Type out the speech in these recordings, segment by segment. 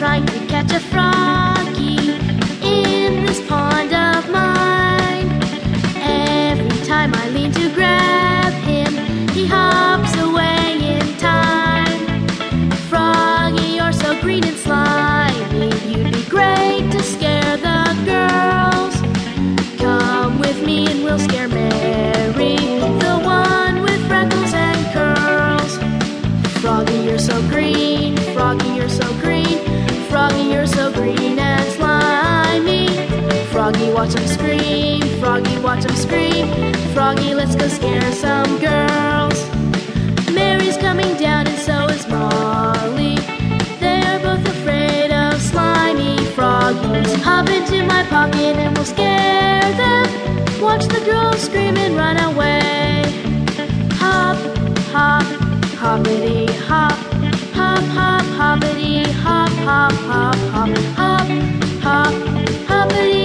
trying to catch a frog. Froggy, watch him scream, Froggy, watch him scream, Froggy, let's go scare some girls. Mary's coming down and so is Molly. They're both afraid of slimy froggies. Hop into my pocket and we'll scare them. Watch the girls scream and run away. Hop, hop, hoppity hop. Hop, hop, hoppity hop, hop, hop, hop. Hop, hop, hoppity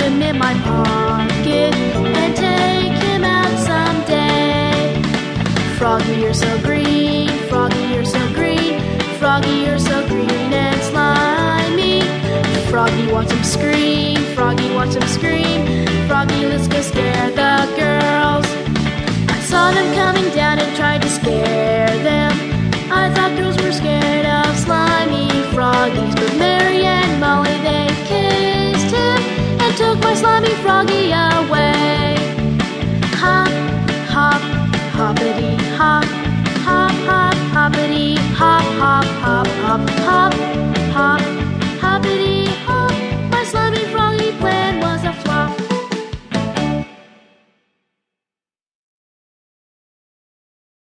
him in my pocket and take him out someday. Froggy, you're so green. Froggy, you're so green. Froggy, you're so green and slimy. Froggy, watch him scream. Froggy, watch him scream. Froggy, let's go scare the girls. Froggy away.